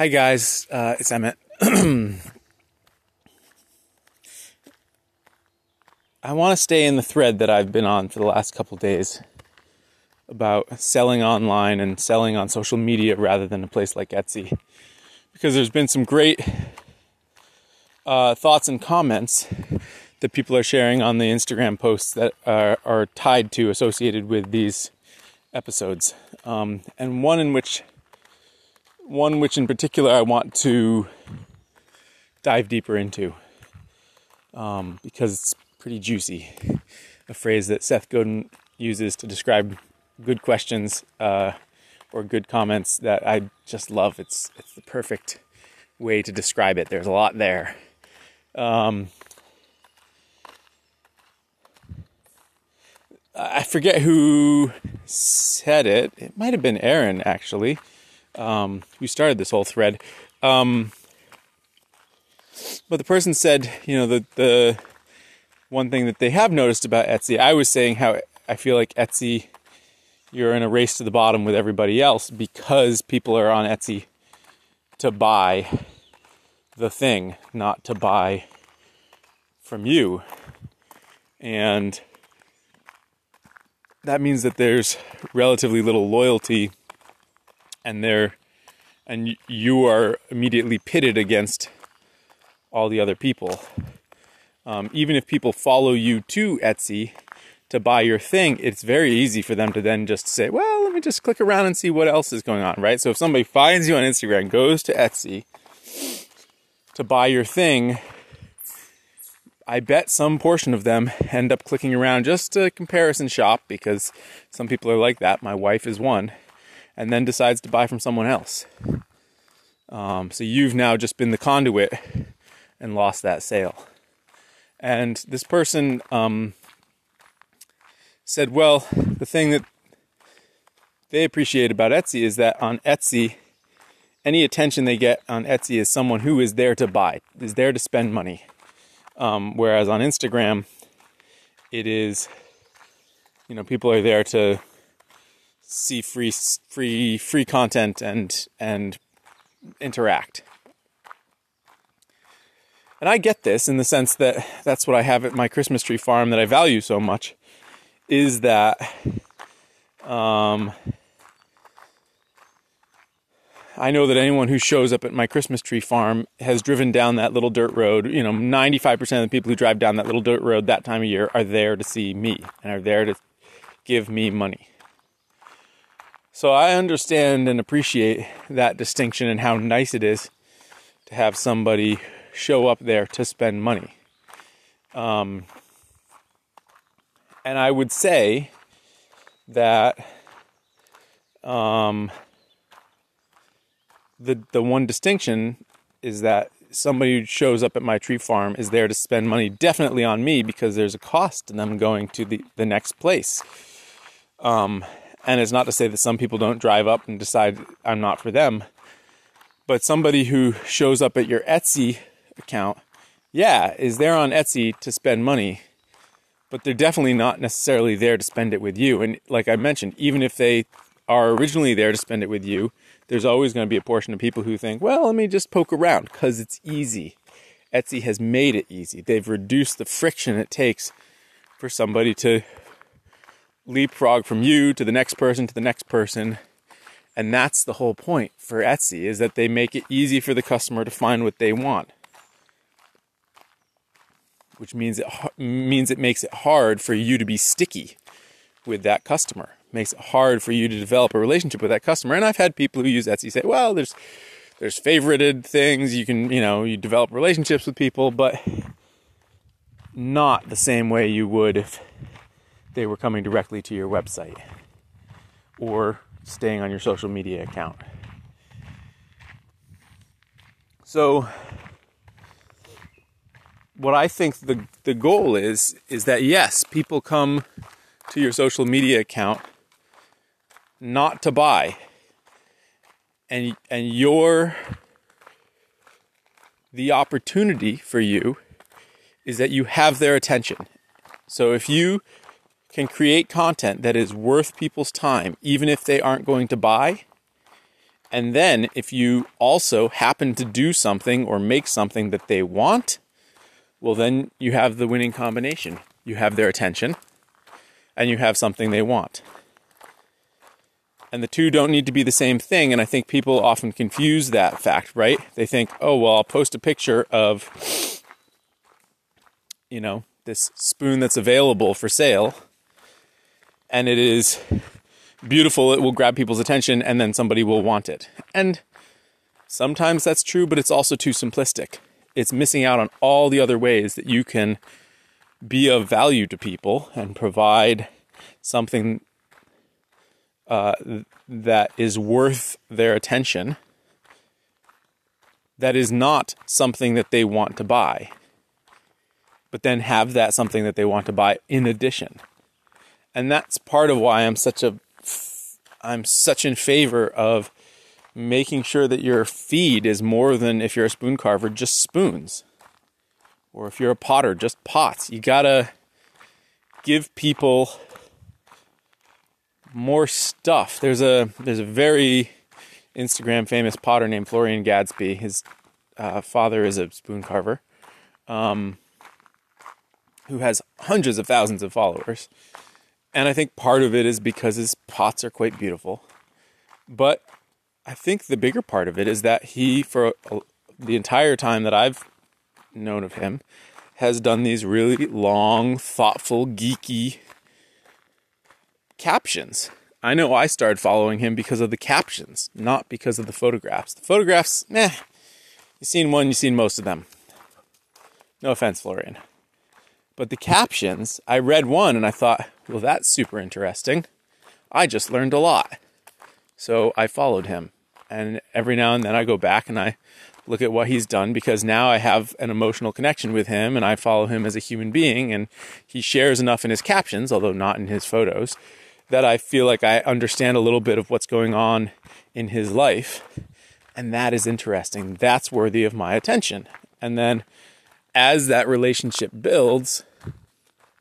Hi guys, uh, it's Emmett. I want to stay in the thread that I've been on for the last couple days about selling online and selling on social media rather than a place like Etsy. Because there's been some great uh, thoughts and comments that people are sharing on the Instagram posts that are, are tied to, associated with these episodes. Um, and one in which one which in particular I want to dive deeper into um, because it's pretty juicy. A phrase that Seth Godin uses to describe good questions uh, or good comments that I just love. It's it's the perfect way to describe it. There's a lot there. Um, I forget who said it. It might have been Aaron actually um, started this whole thread. Um, but the person said, you know, the the one thing that they have noticed about Etsy, I was saying how I feel like Etsy, you're in a race to the bottom with everybody else because people are on Etsy to buy the thing, not to buy from you. And that means that there's relatively little loyalty and they're and you are immediately pitted against all the other people. Um, even if people follow you to Etsy to buy your thing, it's very easy for them to then just say, well, let me just click around and see what else is going on, right? So if somebody finds you on Instagram, goes to Etsy to buy your thing, I bet some portion of them end up clicking around just to comparison shop because some people are like that. My wife is one and then decides to buy from someone else. Um, so you've now just been the conduit and lost that sale. And this person um, said, well, the thing that they appreciate about Etsy is that on Etsy, any attention they get on Etsy is someone who is there to buy, is there to spend money. Um, whereas on Instagram, it is, you know, people are there to see free free free content and and interact. And I get this in the sense that that's what I have at my Christmas tree farm that I value so much is that um, I know that anyone who shows up at my Christmas tree farm has driven down that little dirt road. You know, 95% of the people who drive down that little dirt road that time of year are there to see me and are there to give me money. So I understand and appreciate that distinction and how nice it is to have somebody show up there to spend money. Um, and I would say that um, the the one distinction is that somebody who shows up at my tree farm is there to spend money definitely on me because there's a cost to them going to the, the next place. Um, and it's not to say that some people don't drive up and decide I'm not for them. But somebody who shows up at your Etsy account, yeah, is there on Etsy to spend money, but they're definitely not necessarily there to spend it with you. And like I mentioned, even if they are originally there to spend it with you, there's always going to be a portion of people who think, well, let me just poke around because it's easy. Etsy has made it easy. They've reduced the friction it takes for somebody to leapfrog from you to the next person to the next person. And that's the whole point for Etsy is that they make it easy for the customer to find what they want. Which means it means it makes it hard for you to be sticky with that customer. makes it hard for you to develop a relationship with that customer. And I've had people who use Etsy say, "Well, there's there's favorited things you can, you know, you develop relationships with people, but not the same way you would if they were coming directly to your website or staying on your social media account. So, what I think the, the goal is, is that yes, people come to your social media account not to buy. And, and your, the opportunity for you is that you have their attention. So if you can create content that is worth people's time, even if they aren't going to buy, And then if you also happen to do something or make something that they want, well, then you have the winning combination. You have their attention and you have something they want. And the two don't need to be the same thing. And I think people often confuse that fact, right? They think, oh, well, I'll post a picture of, you know, this spoon that's available for sale. And it is beautiful. It will grab people's attention and then somebody will want it. And sometimes that's true, but it's also too simplistic. It's missing out on all the other ways that you can be of value to people and provide something uh, that is worth their attention that is not something that they want to buy, but then have that something that they want to buy in addition. And that's part of why I'm such a I'm such in favor of making sure that your feed is more than if you're a spoon carver, just spoons. Or if you're a potter, just pots. You gotta give people more stuff. There's a there's a very Instagram famous potter named Florian Gadsby. His uh, father is a spoon carver, um, who has hundreds of thousands of followers. And I think part of it is because his pots are quite beautiful. But I think the bigger part of it is that he, for the entire time that I've known of him, has done these really long, thoughtful, geeky captions. I know I started following him because of the captions, not because of the photographs. The photographs, meh. You've seen one, you've seen most of them. No offense, Florian. But the captions, I read one and I thought, well, that's super interesting. I just learned a lot. So I followed him. And every now and then I go back and I look at what he's done because now I have an emotional connection with him and I follow him as a human being and he shares enough in his captions, although not in his photos, that I feel like I understand a little bit of what's going on in his life. And that is interesting. That's worthy of my attention. And then as that relationship builds,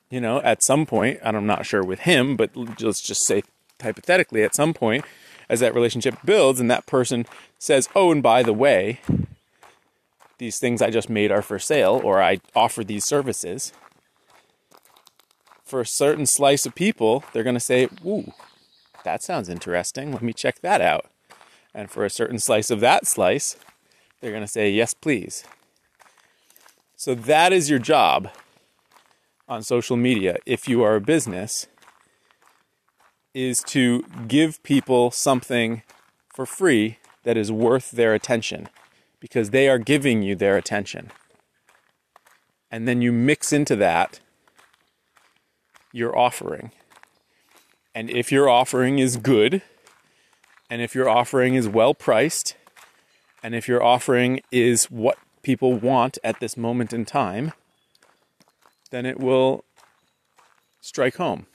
you know, at some point, and I'm not sure with him, but let's just say hypothetically, at some point, as that relationship builds and that person says, oh, and by the way, these things I just made are for sale, or I offer these services, for a certain slice of people, they're going to say, ooh, that sounds interesting. Let me check that out. And for a certain slice of that slice, they're going to say, yes, please. So that is your job on social media, if you are a business, is to give people something for free that is worth their attention because they are giving you their attention. And then you mix into that your offering. And if your offering is good, and if your offering is well priced, and if your offering is what people want at this moment in time, then it will strike home.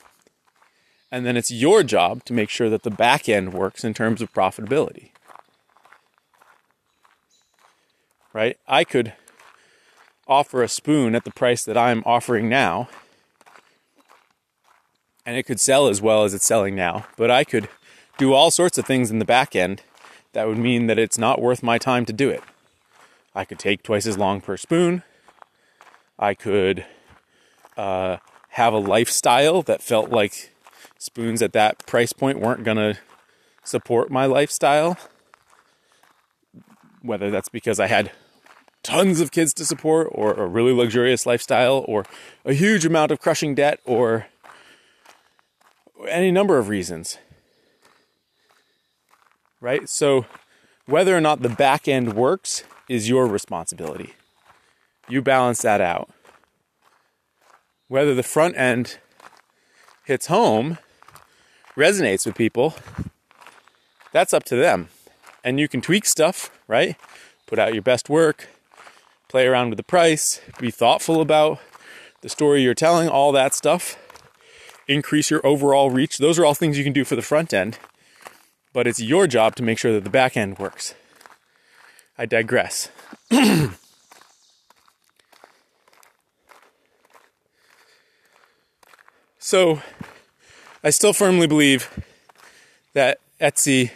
And then it's your job to make sure that the back end works in terms of profitability. Right? I could offer a spoon at the price that I'm offering now and it could sell as well as it's selling now. But I could do all sorts of things in the back end that would mean that it's not worth my time to do it. I could take twice as long per spoon. I could uh, have a lifestyle that felt like spoons at that price point weren't going to support my lifestyle. Whether that's because I had tons of kids to support, or a really luxurious lifestyle, or a huge amount of crushing debt, or any number of reasons. Right? So, whether or not the back end works is your responsibility. You balance that out. Whether the front end hits home, resonates with people, that's up to them. And you can tweak stuff, right? Put out your best work, play around with the price, be thoughtful about the story you're telling, all that stuff increase your overall reach. Those are all things you can do for the front end, but it's your job to make sure that the back end works. I digress. so, I still firmly believe that Etsy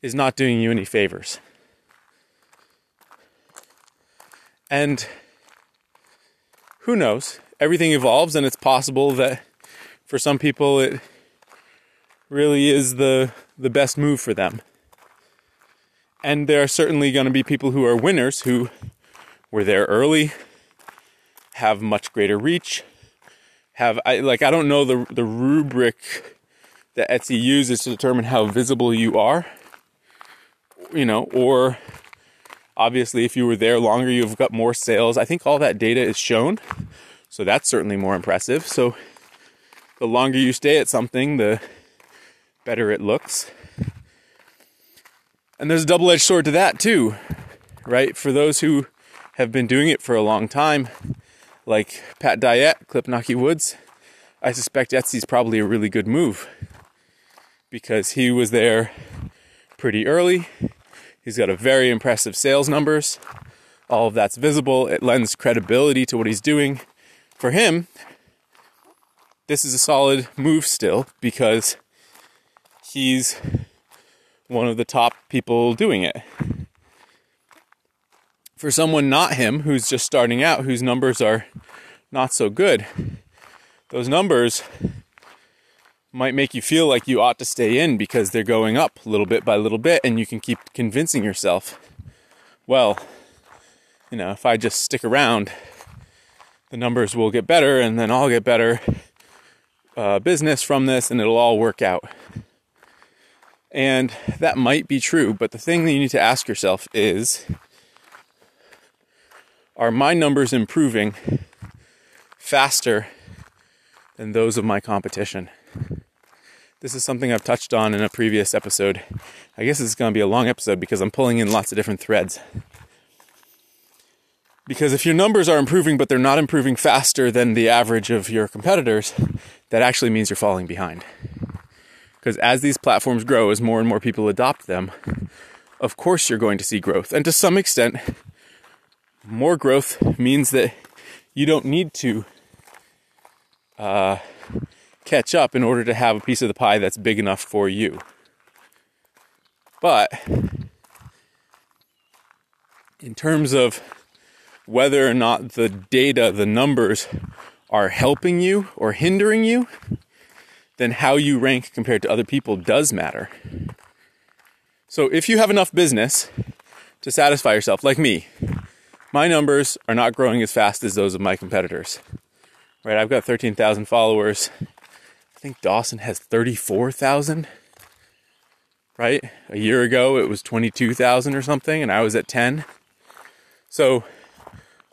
is not doing you any favors. And who knows? Everything evolves, and it's possible that for some people it really is the the best move for them. And there are certainly going to be people who are winners who were there early, have much greater reach, have I like I don't know the the rubric that Etsy uses to determine how visible you are. You know, or obviously if you were there longer you've got more sales. I think all that data is shown. So that's certainly more impressive. So the longer you stay at something, the better it looks. And there's a double edged sword to that too, right? For those who have been doing it for a long time, like Pat Dyatt, Klipnaki Woods, I suspect Etsy's probably a really good move because he was there pretty early. He's got a very impressive sales numbers. All of that's visible. It lends credibility to what he's doing. For him, this is a solid move still because he's one of the top people doing it. For someone not him, who's just starting out, whose numbers are not so good, those numbers might make you feel like you ought to stay in because they're going up little bit by little bit, and you can keep convincing yourself, well, you know, if I just stick around, the numbers will get better, and then I'll get better uh, business from this, and it'll all work out. And that might be true, but the thing that you need to ask yourself is are my numbers improving faster than those of my competition? This is something I've touched on in a previous episode. I guess it's going to be a long episode because I'm pulling in lots of different threads. Because if your numbers are improving, but they're not improving faster than the average of your competitors, that actually means you're falling behind. Because as these platforms grow, as more and more people adopt them, of course you're going to see growth. And to some extent, more growth means that you don't need to uh, catch up in order to have a piece of the pie that's big enough for you. But in terms of whether or not the data, the numbers are helping you or hindering you, then how you rank compared to other people does matter. So if you have enough business to satisfy yourself, like me, my numbers are not growing as fast as those of my competitors. Right, I've got 13,000 followers. I think Dawson has 34,000. Right? A year ago it was 22,000 or something and I was at 10. So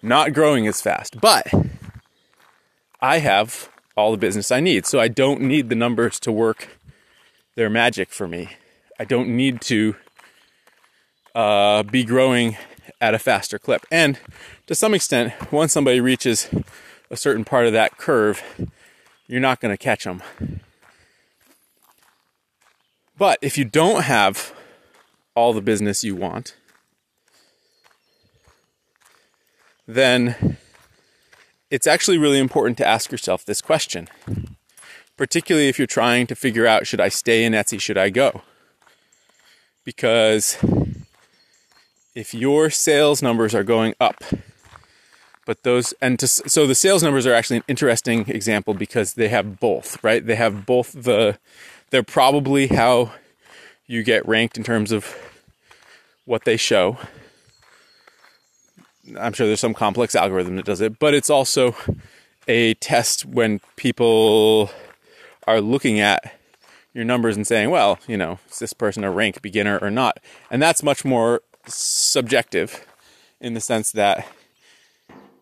not growing as fast, but I have all the business I need. So I don't need the numbers to work their magic for me. I don't need to uh, be growing at a faster clip. And to some extent, once somebody reaches a certain part of that curve, you're not going to catch them. But if you don't have all the business you want, then it's actually really important to ask yourself this question, particularly if you're trying to figure out should I stay in Etsy, should I go? Because if your sales numbers are going up, but those and to, so the sales numbers are actually an interesting example because they have both, right? They have both the they're probably how you get ranked in terms of what they show I'm sure there's some complex algorithm that does it, but it's also a test when people are looking at your numbers and saying, well, you know, is this person a rank beginner or not? And that's much more subjective in the sense that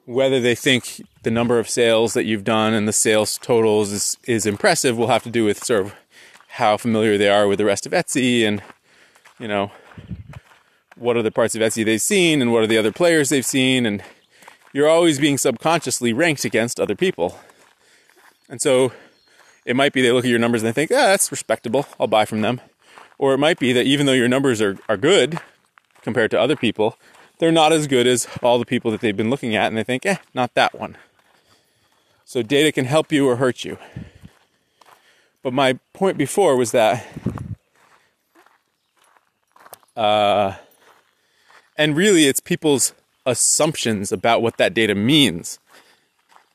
whether they think the number of sales that you've done and the sales totals is, is impressive will have to do with sort of how familiar they are with the rest of Etsy and, you know, what are the parts of Etsy they've seen and what are the other players they've seen. And you're always being subconsciously ranked against other people. And so it might be they look at your numbers and they think, ah, that's respectable. I'll buy from them. Or it might be that even though your numbers are, are good compared to other people, they're not as good as all the people that they've been looking at and they think, eh, not that one. So data can help you or hurt you. But my point before was that Uh, and really, it's people's assumptions about what that data means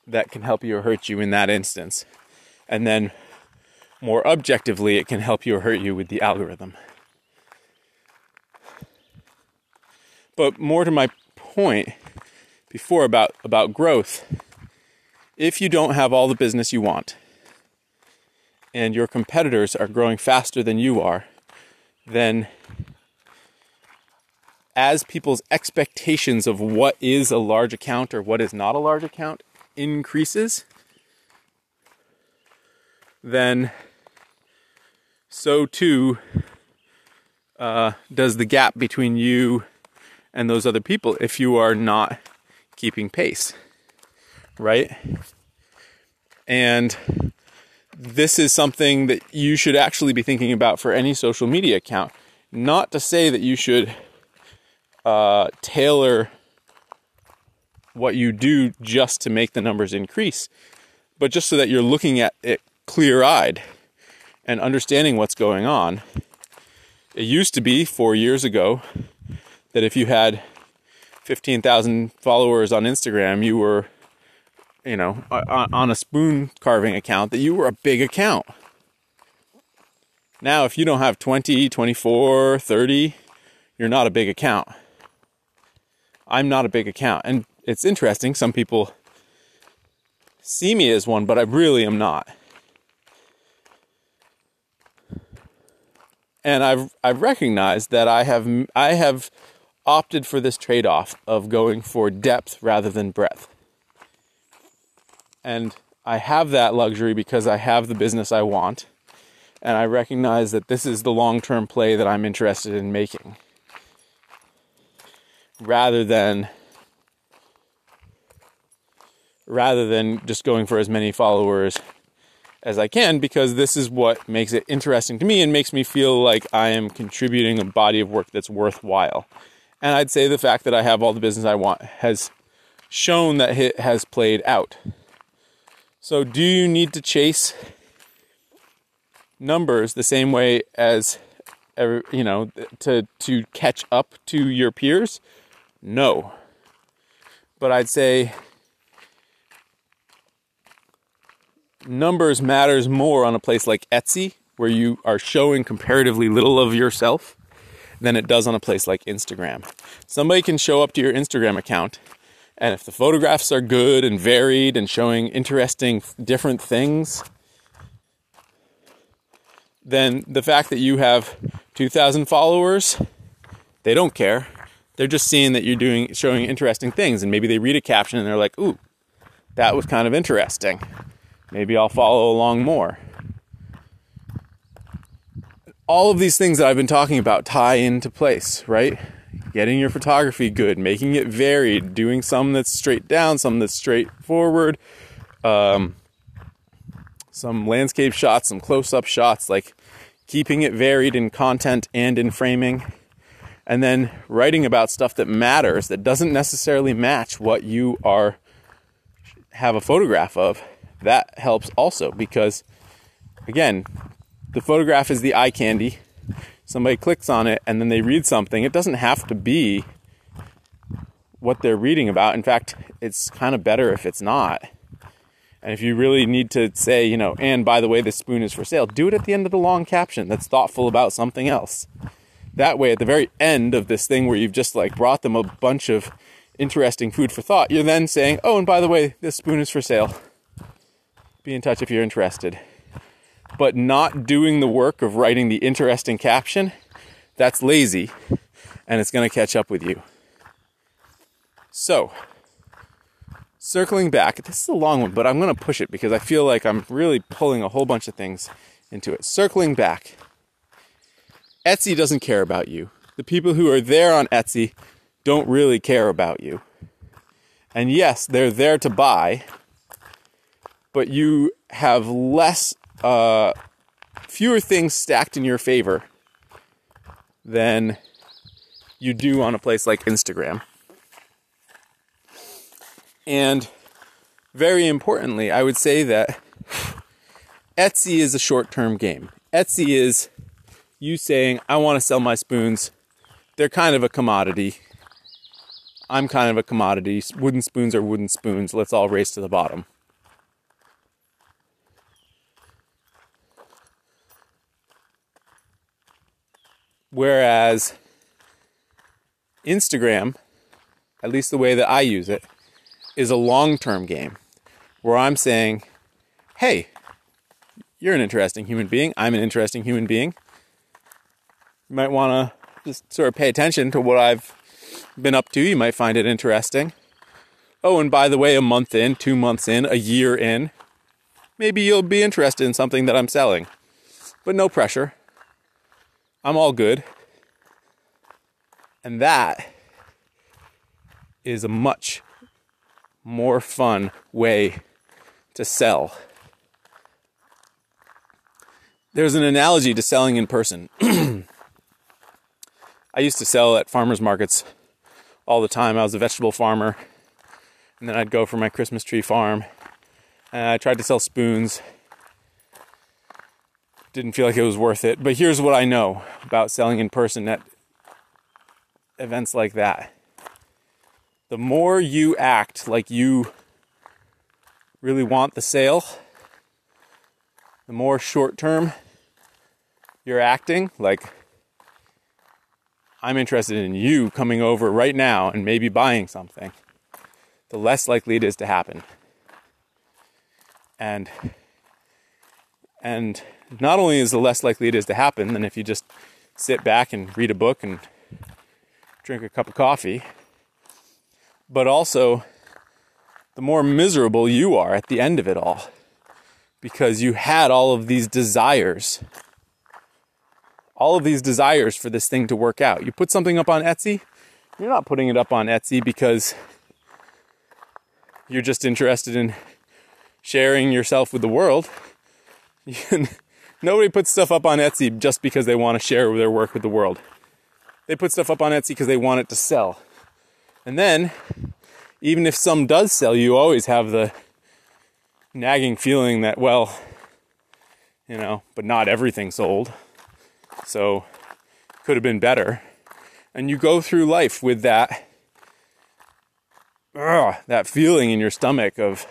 that can help you or hurt you in that instance. And then, more objectively, it can help you or hurt you with the algorithm. But more to my point before about, about growth, if you don't have all the business you want and your competitors are growing faster than you are, then as people's expectations of what is a large account or what is not a large account increases, then so too uh, does the gap between you and those other people if you are not keeping pace, right? And this is something that you should actually be thinking about for any social media account. Not to say that you should uh, tailor what you do just to make the numbers increase, but just so that you're looking at it clear eyed and understanding what's going on. It used to be four years ago that if you had 15,000 followers on Instagram, you were, you know, on a spoon carving account, that you were a big account. Now, if you don't have 20, 24, 30, you're not a big account. I'm not a big account. And it's interesting, some people see me as one, but I really am not. And I've I've recognized that I have I have opted for this trade off of going for depth rather than breadth. And I have that luxury because I have the business I want. And I recognize that this is the long term play that I'm interested in making. Rather than rather than just going for as many followers as I can because this is what makes it interesting to me and makes me feel like I am contributing a body of work that's worthwhile. And I'd say the fact that I have all the business I want has shown that it has played out. So, do you need to chase numbers the same way as you know to to catch up to your peers? No. But I'd say numbers matters more on a place like Etsy where you are showing comparatively little of yourself than it does on a place like Instagram. Somebody can show up to your Instagram account, and if the photographs are good and varied and showing interesting, different things, then the fact that you have 2,000 followers, they don't care. They're just seeing that you're doing showing interesting things, and maybe they read a caption and they're like, "Ooh, that was kind of interesting. Maybe I'll follow along more." All of these things that I've been talking about tie into place, right? Getting your photography good, making it varied, doing some that's straight down, some that's straightforward, um, some landscape shots, some close up shots, like keeping it varied in content and in framing, and then writing about stuff that matters that doesn't necessarily match what you are have a photograph of. That helps also because again, the photograph is the eye candy. Somebody clicks on it and then they read something. It doesn't have to be what they're reading about. In fact, it's kind of better if it's not. And if you really need to say, you know, and by the way, this spoon is for sale, do it at the end of the long caption that's thoughtful about something else. That way, at the very end of this thing where you've just like brought them a bunch of interesting food for thought, you're then saying, oh, and by the way, this spoon is for sale. Be in touch if you're interested but not doing the work of writing the interesting caption, that's lazy and it's going to catch up with you. So, circling back, this is a long one, but I'm going to push it because I feel like I'm really pulling a whole bunch of things into it. Circling back, Etsy doesn't care about you. The people who are there on Etsy don't really care about you. And yes, they're there to buy, but you have less uh, fewer things stacked in your favor than you do on a place like Instagram. And very importantly, I would say that Etsy is a short term game. Etsy is you saying, I want to sell my spoons they're kind of a commodity. I'm kind of a commodity. Wooden spoons are wooden spoons. Let's all race to the bottom. Whereas Instagram, at least the way that I use it, is a long term game where I'm saying, hey, you're an interesting human being. I'm an interesting human being. You might want to just sort of pay attention to what I've been up to. You might find it interesting. Oh, and by the way, a month in, two months in, a year in, maybe you'll be interested in something that I'm selling. But no pressure. I'm all good. And that is a much more fun way to sell. There's an analogy to selling in person. I used to sell at farmers markets all the time. I was a vegetable farmer. And then I'd go for my Christmas tree farm. And I tried to sell spoons. Didn't feel like it was worth it. But here's what I know about selling in person at events like that. The more you act like you really want the sale, the more short term you're acting, like I'm interested in you coming over right now and maybe buying something, the less likely it is to happen. And and not only is the less likely it is to happen than if you just sit back and read a book and drink a cup of coffee, but also the more miserable you are at the end of it all because you had all of these desires all of these desires for this thing to work out. You put something up on Etsy, you're not putting it up on Etsy because you're just interested in sharing yourself with the world. Nobody puts stuff up on Etsy just because they want to share their work with the world. They put stuff up on Etsy because they want it to sell. And then, even if some does sell, you always have the nagging feeling that, well, you know, but not everything sold. So could have been better. And you go through life with that ugh, that feeling in your stomach of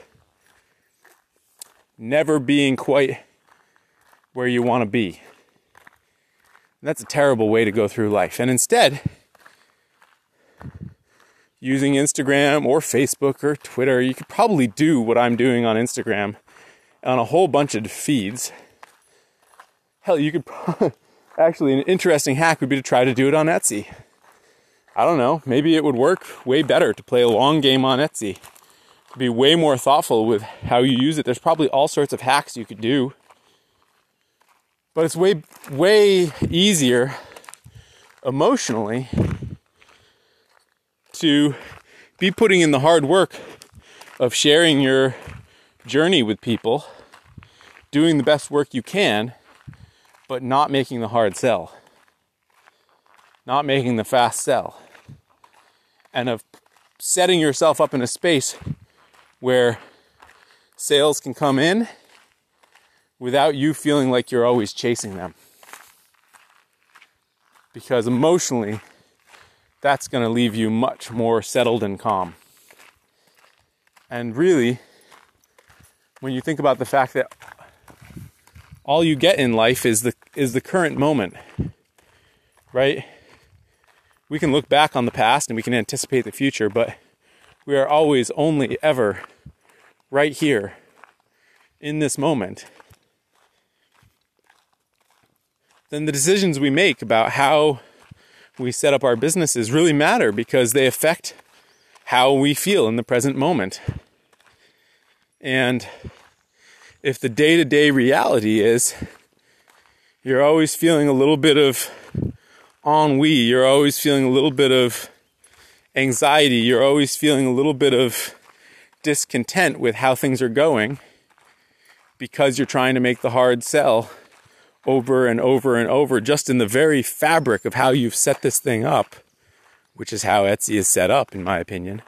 never being quite where you want to be. And that's a terrible way to go through life. And instead, using Instagram or Facebook or Twitter, you could probably do what I'm doing on Instagram on a whole bunch of feeds. Hell, you could actually an interesting hack would be to try to do it on Etsy. I don't know, maybe it would work way better to play a long game on Etsy. Be way more thoughtful with how you use it. There's probably all sorts of hacks you could do. But it's way way easier emotionally to be putting in the hard work of sharing your journey with people, doing the best work you can but not making the hard sell, not making the fast sell, and of setting yourself up in a space where sales can come in without you feeling like you're always chasing them. Because emotionally, that's going to leave you much more settled and calm. And really, when you think about the fact that all you get in life is the is the current moment. Right? We can look back on the past and we can anticipate the future, but we are always only ever right here in this moment. Then the decisions we make about how we set up our businesses really matter because they affect how we feel in the present moment. And if the day to day reality is you're always feeling a little bit of ennui, you're always feeling a little bit of anxiety, you're always feeling a little bit of discontent with how things are going because you're trying to make the hard sell over and over and over just in the very fabric of how you've set this thing up, which is how Etsy is set up, in my opinion,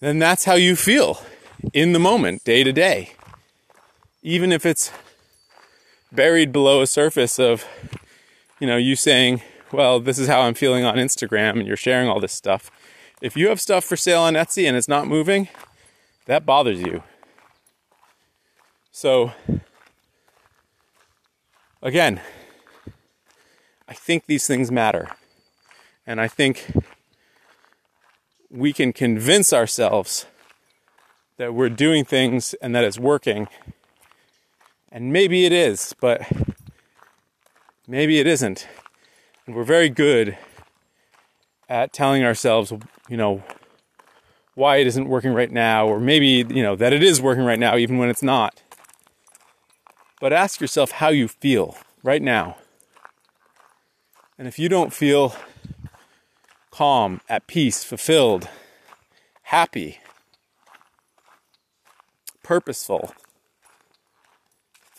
then that's how you feel in the moment, day to day. Even if it's buried below a surface of, you know, you saying, well, this is how I'm feeling on Instagram and you're sharing all this stuff. If you have stuff for sale on Etsy and it's not moving, that bothers you. So, again, I think these things matter. And I think we can convince ourselves that we're doing things and that it's working. And maybe it is, but maybe it isn't. And we're very good at telling ourselves, you know, why it isn't working right now, or maybe, you know, that it is working right now, even when it's not. But ask yourself how you feel right now. And if you don't feel calm, at peace, fulfilled, happy, purposeful,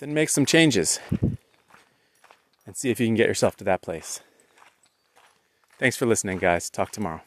then make some changes and see if you can get yourself to that place. Thanks for listening, guys. Talk tomorrow.